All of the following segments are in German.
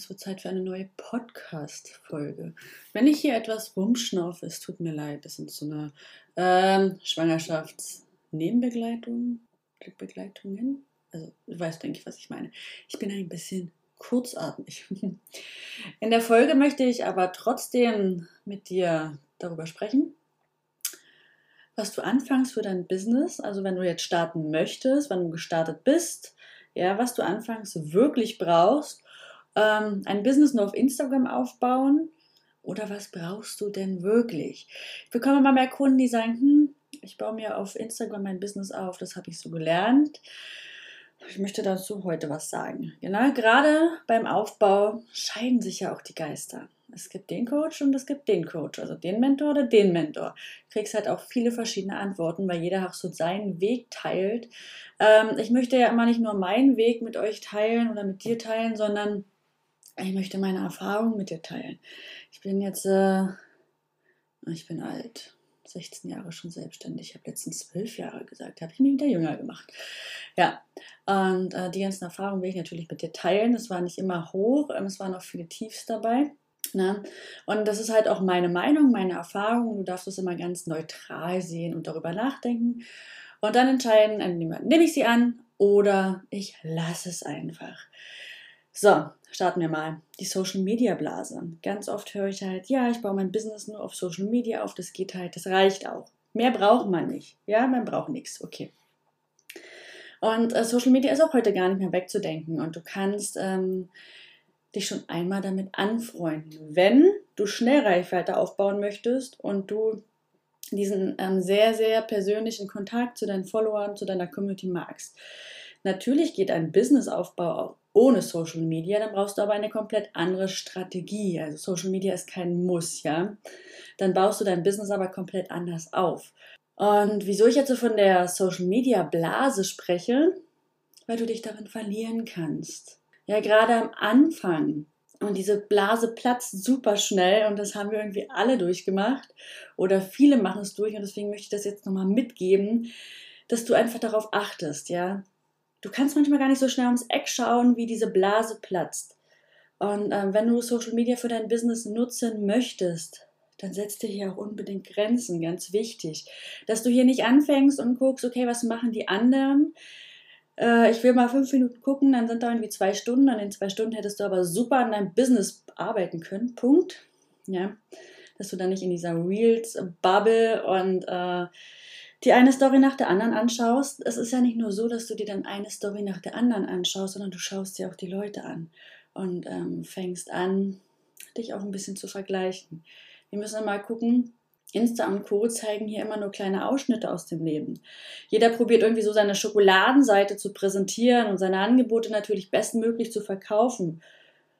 Es wird Zeit für eine neue Podcast-Folge. Wenn ich hier etwas rumschnaufe, es tut mir leid. Das sind so eine ähm, Schwangerschaftsnebenbegleitung. Also, du weißt, denke ich, was ich meine. Ich bin ein bisschen kurzatmig. In der Folge möchte ich aber trotzdem mit dir darüber sprechen, was du anfangs für dein Business, also wenn du jetzt starten möchtest, wenn du gestartet bist, ja, was du anfangs wirklich brauchst. Ähm, ein Business nur auf Instagram aufbauen oder was brauchst du denn wirklich? Ich bekomme immer mehr Kunden, die sagen, hm, ich baue mir auf Instagram mein Business auf, das habe ich so gelernt. Ich möchte dazu heute was sagen. Genau, gerade beim Aufbau scheiden sich ja auch die Geister. Es gibt den Coach und es gibt den Coach, also den Mentor oder den Mentor. Du kriegst halt auch viele verschiedene Antworten, weil jeder auch so seinen Weg teilt. Ähm, ich möchte ja immer nicht nur meinen Weg mit euch teilen oder mit dir teilen, sondern ich möchte meine Erfahrungen mit dir teilen. Ich bin jetzt, äh, ich bin alt. 16 Jahre schon selbstständig. Ich habe letztens 12 Jahre gesagt, habe ich mich wieder jünger gemacht. Ja, und äh, die ganzen Erfahrungen will ich natürlich mit dir teilen. Es war nicht immer hoch, ähm, es waren auch viele Tiefs dabei. Ne? Und das ist halt auch meine Meinung, meine Erfahrung. Du darfst es immer ganz neutral sehen und darüber nachdenken. Und dann entscheiden, nehme ich sie an oder ich lasse es einfach. So, starten wir mal. Die Social Media Blase. Ganz oft höre ich halt, ja, ich baue mein Business nur auf Social Media auf, das geht halt, das reicht auch. Mehr braucht man nicht. Ja, man braucht nichts. Okay. Und äh, Social Media ist auch heute gar nicht mehr wegzudenken. Und du kannst ähm, dich schon einmal damit anfreunden. Wenn du schnell Reichweite aufbauen möchtest und du diesen ähm, sehr, sehr persönlichen Kontakt zu deinen Followern, zu deiner Community magst. Natürlich geht ein Businessaufbau ohne Social Media, dann brauchst du aber eine komplett andere Strategie. Also Social Media ist kein Muss, ja. Dann baust du dein Business aber komplett anders auf. Und wieso ich jetzt so von der Social Media Blase spreche, weil du dich darin verlieren kannst. Ja, gerade am Anfang. Und diese Blase platzt super schnell und das haben wir irgendwie alle durchgemacht oder viele machen es durch und deswegen möchte ich das jetzt nochmal mitgeben, dass du einfach darauf achtest, ja. Du kannst manchmal gar nicht so schnell ums Eck schauen, wie diese Blase platzt. Und äh, wenn du Social Media für dein Business nutzen möchtest, dann setz dir hier auch unbedingt Grenzen, ganz wichtig. Dass du hier nicht anfängst und guckst, okay, was machen die anderen? äh, ich will mal fünf Minuten gucken, dann sind da irgendwie zwei Stunden. An den zwei Stunden hättest du aber super an deinem Business arbeiten können. Punkt. Ja, dass du dann nicht in dieser Reels-Bubble und äh, die eine Story nach der anderen anschaust. Es ist ja nicht nur so, dass du dir dann eine Story nach der anderen anschaust, sondern du schaust dir auch die Leute an und ähm, fängst an, dich auch ein bisschen zu vergleichen. Wir müssen mal gucken, Insta und Co. zeigen hier immer nur kleine Ausschnitte aus dem Leben. Jeder probiert irgendwie so seine Schokoladenseite zu präsentieren und seine Angebote natürlich bestmöglich zu verkaufen.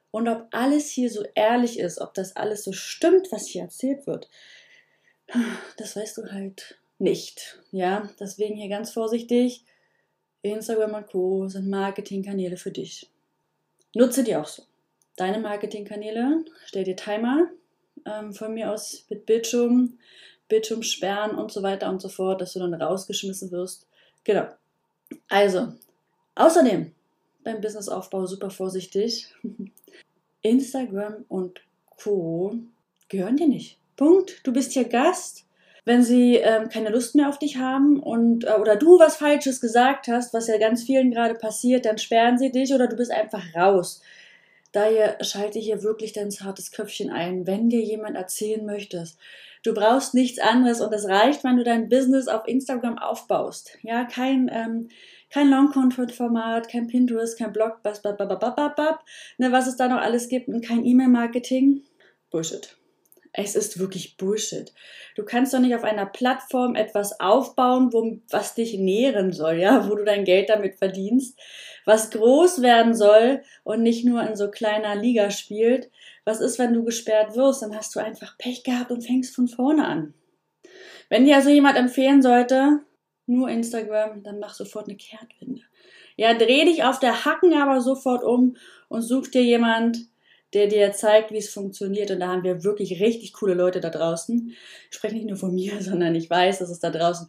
Und ob alles hier so ehrlich ist, ob das alles so stimmt, was hier erzählt wird, das weißt du halt nicht. Ja, deswegen hier ganz vorsichtig. Instagram und Co. sind Marketingkanäle für dich. Nutze die auch so. Deine Marketingkanäle, stell dir Timer, ähm, von mir aus mit Bildschirm, Bildschirm sperren und so weiter und so fort, dass du dann rausgeschmissen wirst. Genau. Also, außerdem beim Businessaufbau super vorsichtig. Instagram und Co. gehören dir nicht. Punkt. Du bist hier Gast. Wenn sie ähm, keine Lust mehr auf dich haben und äh, oder du was Falsches gesagt hast, was ja ganz vielen gerade passiert, dann sperren sie dich oder du bist einfach raus. Daher schalte hier wirklich dein zartes Köpfchen ein, wenn dir jemand erzählen möchtest. Du brauchst nichts anderes und es reicht, wenn du dein Business auf Instagram aufbaust. Ja, kein, ähm, kein Long-Content-Format, kein Pinterest, kein Blog, bas, ne, was es da noch alles gibt und kein E-Mail-Marketing. Bullshit. Es ist wirklich Bullshit. Du kannst doch nicht auf einer Plattform etwas aufbauen, wo, was dich nähren soll, ja, wo du dein Geld damit verdienst, was groß werden soll und nicht nur in so kleiner Liga spielt. Was ist, wenn du gesperrt wirst? Dann hast du einfach Pech gehabt und fängst von vorne an. Wenn dir also jemand empfehlen sollte, nur Instagram, dann mach sofort eine Kehrtwende. Ja, dreh dich auf der Hacken aber sofort um und such dir jemand, der dir zeigt, wie es funktioniert. Und da haben wir wirklich richtig coole Leute da draußen. Ich spreche nicht nur von mir, sondern ich weiß, dass es da draußen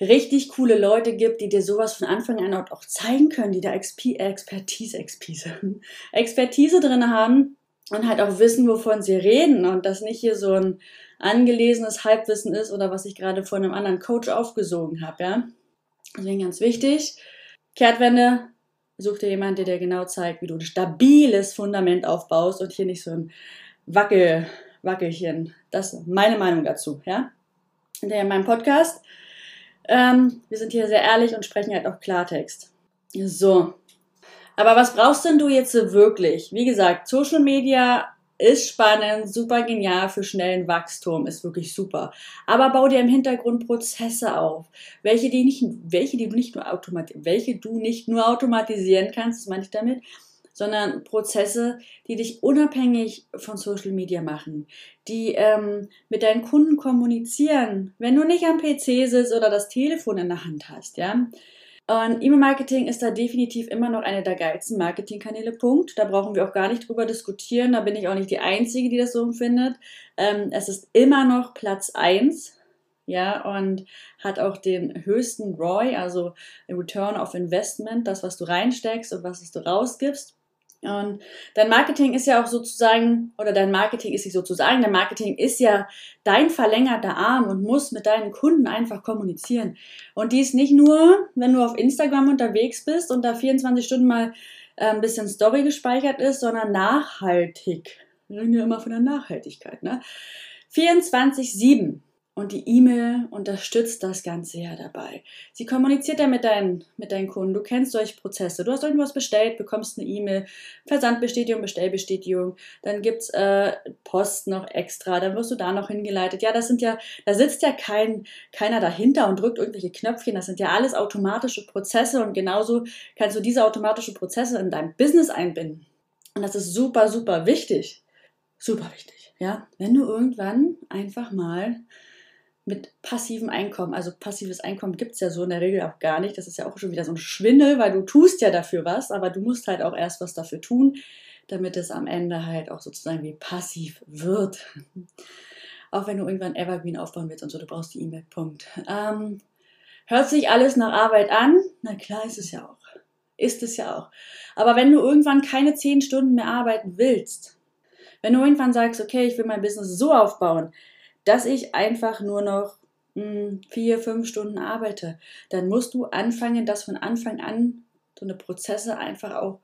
richtig coole Leute gibt, die dir sowas von Anfang an auch zeigen können, die da Exp Expertise, Expertise, Expertise drin haben und halt auch wissen, wovon sie reden und das nicht hier so ein angelesenes Halbwissen ist oder was ich gerade von einem anderen Coach aufgesogen habe, ja. Deswegen ganz wichtig. Kehrtwende, such dir jemanden, der dir genau zeigt, wie du ein stabiles Fundament aufbaust und hier nicht so ein Wackel, Wackelchen. Das ist meine Meinung dazu, ja. In meinem Podcast. Ähm, wir sind hier sehr ehrlich und sprechen halt auch Klartext. So. Aber was brauchst denn du jetzt wirklich? Wie gesagt, Social Media ist spannend, super genial für schnellen Wachstum, ist wirklich super. Aber bau dir im Hintergrund Prozesse auf, welche, die nicht, welche, die du nicht nur welche du nicht nur automatisieren kannst, das meine ich damit, sondern Prozesse, die dich unabhängig von Social Media machen, die ähm, mit deinen Kunden kommunizieren, wenn du nicht am PC sitzt oder das Telefon in der Hand hast, ja. Und E-Mail-Marketing ist da definitiv immer noch eine der geilsten Marketingkanäle. Punkt. Da brauchen wir auch gar nicht drüber diskutieren. Da bin ich auch nicht die Einzige, die das so empfindet. Ähm, es ist immer noch Platz 1. Ja, und hat auch den höchsten ROI, also Return of Investment, das, was du reinsteckst und was du rausgibst. Und dein Marketing ist ja auch sozusagen, oder dein Marketing ist nicht sozusagen, dein Marketing ist ja dein verlängerter Arm und muss mit deinen Kunden einfach kommunizieren. Und dies nicht nur, wenn du auf Instagram unterwegs bist und da 24 Stunden mal äh, ein bisschen Story gespeichert ist, sondern nachhaltig. Wir reden ja immer von der Nachhaltigkeit, ne? 24-7. Und die E-Mail unterstützt das Ganze ja dabei. Sie kommuniziert ja mit deinen, mit deinen Kunden. Du kennst solche Prozesse. Du hast irgendwas bestellt, bekommst eine E-Mail, Versandbestätigung, Bestellbestätigung. Dann gibt's äh, Post noch extra. Dann wirst du da noch hingeleitet. Ja, das sind ja, da sitzt ja kein, keiner dahinter und drückt irgendwelche Knöpfchen. Das sind ja alles automatische Prozesse und genauso kannst du diese automatischen Prozesse in dein Business einbinden. Und das ist super, super wichtig. Super wichtig. Ja, wenn du irgendwann einfach mal mit passivem Einkommen. Also passives Einkommen gibt es ja so in der Regel auch gar nicht. Das ist ja auch schon wieder so ein Schwindel, weil du tust ja dafür was, aber du musst halt auch erst was dafür tun, damit es am Ende halt auch sozusagen wie passiv wird. auch wenn du irgendwann Evergreen aufbauen willst und so, du brauchst die E-Mail. Punkt. Ähm, hört sich alles nach Arbeit an? Na klar ist es ja auch. Ist es ja auch. Aber wenn du irgendwann keine zehn Stunden mehr arbeiten willst, wenn du irgendwann sagst, okay, ich will mein Business so aufbauen, dass ich einfach nur noch mh, hm, vier, fünf Stunden arbeite, dann musst du anfangen, das von Anfang an, so eine Prozesse einfach auch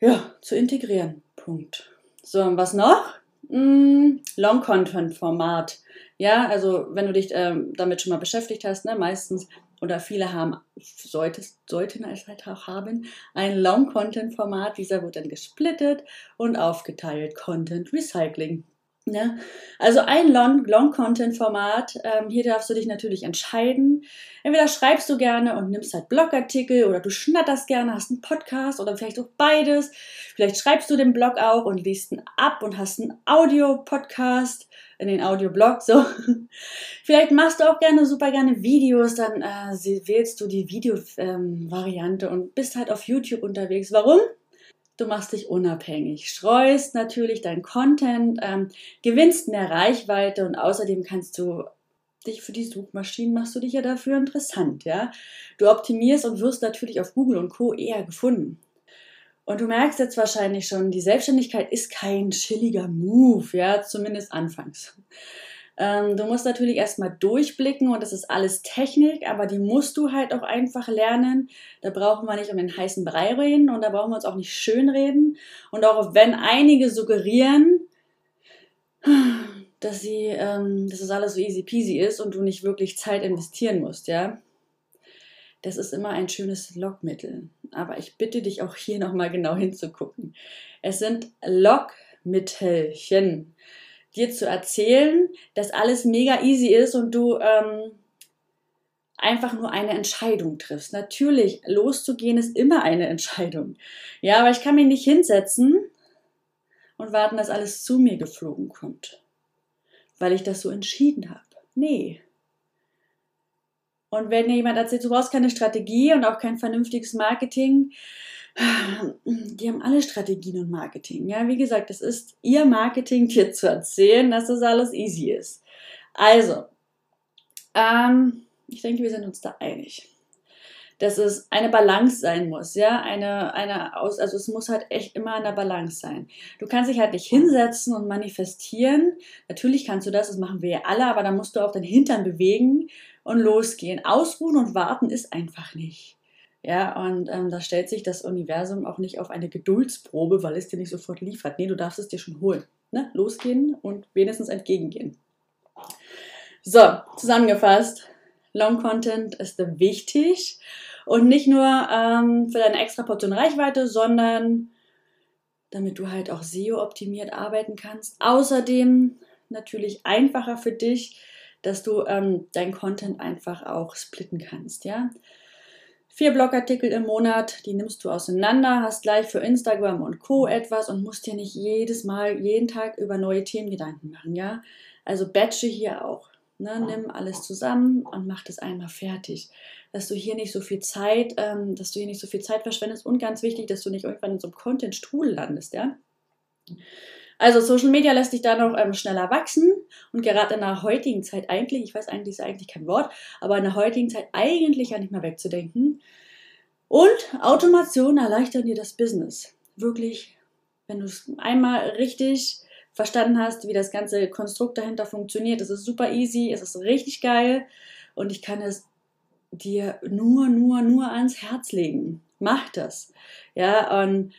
ja, zu integrieren. Punkt. So, und was noch? Hm, Long-Content-Format. Ja, also wenn du dich ähm, damit schon mal beschäftigt hast, ne, meistens oder viele haben, solltest, sollten es halt auch haben, ein Long-Content-Format. Dieser wird dann gesplittet und aufgeteilt. Content Recycling. Ne? Also ein Long-Content-Format. ähm, hier darfst du dich natürlich entscheiden. Entweder schreibst du gerne und nimmst halt Blogartikel oder du schnatterst gerne, hast einen Podcast oder vielleicht auch beides. Vielleicht schreibst du den Blog auch und liest ihn ab und hast einen Audio-Podcast in den Audioblog. So. vielleicht machst du auch gerne super gerne Videos, dann äh, wählst du die Video-Variante ähm, und bist halt auf YouTube unterwegs. Warum? Du machst dich unabhängig, streust natürlich dein Content, ähm, gewinnst mehr Reichweite und außerdem kannst du dich für die Suchmaschinen machst du dich ja dafür interessant, ja. Du optimierst und wirst natürlich auf Google und Co. eher gefunden. Und du merkst jetzt wahrscheinlich schon, die Selbstständigkeit ist kein chilliger Move, ja, zumindest anfangs. Ähm, du musst natürlich erstmal durchblicken und das ist alles Technik, aber die musst du halt auch einfach lernen. Da brauchen wir nicht um den heißen Brei reden und da brauchen wir uns auch nicht schön reden. Und auch wenn einige suggerieren, dass sie, ähm, dass das alles so easy peasy ist und du nicht wirklich Zeit investieren musst, ja. Das ist immer ein schönes Lockmittel. Aber ich bitte dich auch hier nochmal genau hinzugucken. Es sind Lockmittelchen dir zu erzählen, dass alles mega easy ist und du ähm, einfach nur eine Entscheidung triffst. Natürlich, loszugehen ist immer eine Entscheidung. Ja, aber ich kann mich nicht hinsetzen und warten, dass alles zu mir geflogen kommt, weil ich das so entschieden habe. Nee. Und wenn jemand erzählt, du brauchst keine Strategie und auch kein vernünftiges Marketing, die haben alle Strategien und Marketing. Ja, wie gesagt, es ist ihr Marketing, dir zu erzählen, dass das alles easy ist. Also, ähm, Ich denke, wir sind uns da einig. Dass es eine Balance sein muss, ja, eine, eine aus, also es muss halt echt immer eine Balance sein. Du kannst dich halt nicht hinsetzen und manifestieren. Natürlich kannst du das, das machen wir ja alle, aber dann musst du auch deinen Hintern bewegen und losgehen. Ausruhen und warten ist einfach nicht. Ja, und ähm, da stellt sich das Universum auch nicht auf eine Geduldsprobe, weil es dir nicht sofort liefert. Nee, du darfst es dir schon holen. Ne? Losgehen und wenigstens entgegengehen. So, zusammengefasst. Long Content ist wichtig und nicht nur ähm, für deine extra Portion Reichweite, sondern damit du halt auch SEO-optimiert arbeiten kannst. Außerdem natürlich einfacher für dich, dass du ähm, dein Content einfach auch splitten kannst, ja. Vier Blogartikel im Monat, die nimmst du auseinander, hast gleich für Instagram und Co. etwas und musst dir nicht jedes Mal, jeden Tag über neue Themen Gedanken machen, ja. Also batche hier auch. Ne, nimm alles zusammen und mach das einmal fertig. Dass du hier nicht so viel Zeit, ähm, dass du hier nicht so viel Zeit verschwendest und ganz wichtig, dass du nicht irgendwann in so einem Content-Strudel landest, ja. Also Social Media lässt dich da noch ähm, schneller wachsen und gerade in der heutigen Zeit eigentlich, ich weiß eigentlich, ist eigentlich kein Wort, aber in der heutigen Zeit eigentlich ja nicht mehr wegzudenken. Und Automation erleichtern dir das Business. Wirklich, wenn du es einmal richtig verstanden hast, wie das ganze Konstrukt dahinter funktioniert, es ist super easy, es ist richtig geil und ich kann es dir nur, nur, nur ans Herz legen. Mach das. Ja, und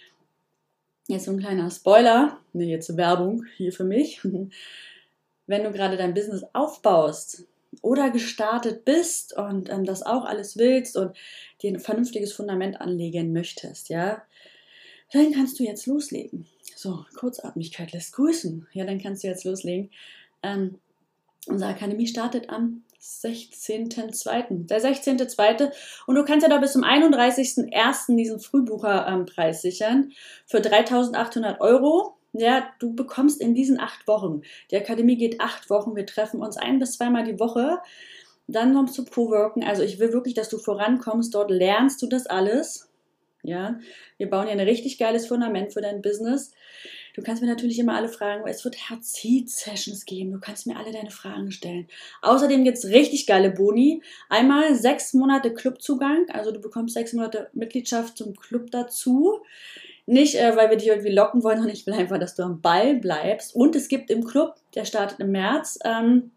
Jetzt so ein kleiner Spoiler, ne, jetzt Werbung hier für mich. Wenn du gerade dein Business aufbaust oder gestartet bist und ähm, das auch alles willst und dir ein vernünftiges Fundament anlegen möchtest, ja, dann kannst du jetzt loslegen. So, Kurzatmigkeit lässt grüßen. Ja, dann kannst du jetzt loslegen. Ähm, unsere Akademie startet am 16.02. Der 16.02. Und du kannst ja da bis zum 31.01. diesen Frühbucherpreis sichern für 3.800 Euro. Ja, du bekommst in diesen acht Wochen, die Akademie geht acht Wochen, wir treffen uns ein bis zweimal die Woche. Dann kommst du Pro-Worken. Also ich will wirklich, dass du vorankommst. Dort lernst du das alles. Ja, wir bauen ja ein richtig geiles Fundament für dein Business. Du kannst mir natürlich immer alle Fragen, es wird Herzseed-Sessions geben. Du kannst mir alle deine Fragen stellen. Außerdem gibt es richtig geile Boni. Einmal sechs Monate Clubzugang, also du bekommst sechs Monate Mitgliedschaft zum Club dazu. Nicht, äh, weil wir dich irgendwie locken wollen, sondern ich will einfach, dass du am Ball bleibst. Und es gibt im Club, der startet im März, ähm,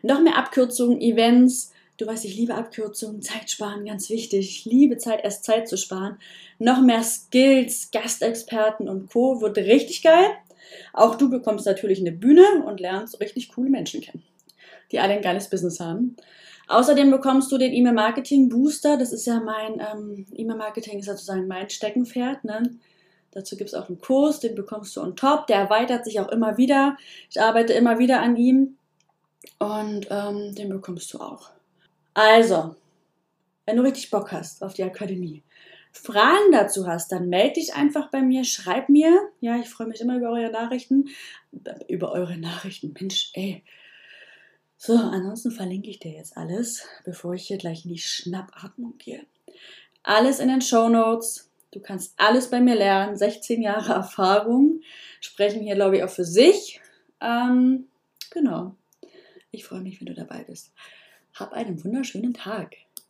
noch mehr Abkürzungen, Events, Du weißt, ich liebe Abkürzungen, Zeit sparen, ganz wichtig. Ich liebe Zeit, erst Zeit zu sparen. Noch mehr Skills, Gastexperten und Co. wird richtig geil. Auch du bekommst natürlich eine Bühne und lernst richtig coole Menschen kennen, die alle ein geiles Business haben. Außerdem bekommst du den E-Mail-Marketing-Booster. Das ist ja mein, ähm, E-Mail-Marketing ist sozusagen mein Steckenpferd. Ne? Dazu gibt es auch einen Kurs, den bekommst du on top. Der erweitert sich auch immer wieder. Ich arbeite immer wieder an ihm und ähm, den bekommst du auch. Also, wenn du richtig Bock hast auf die Akademie, Fragen dazu hast, dann melde dich einfach bei mir, schreib mir. Ja, ich freue mich immer über eure Nachrichten. Über eure Nachrichten, Mensch, ey. So, ansonsten verlinke ich dir jetzt alles, bevor ich hier gleich in die Schnappatmung gehe. Alles in den Show Notes. Du kannst alles bei mir lernen. 16 Jahre Erfahrung sprechen hier, glaube ich, auch für sich. Ähm, genau. Ich freue mich, wenn du dabei bist. Hab einen wunderschönen Tag.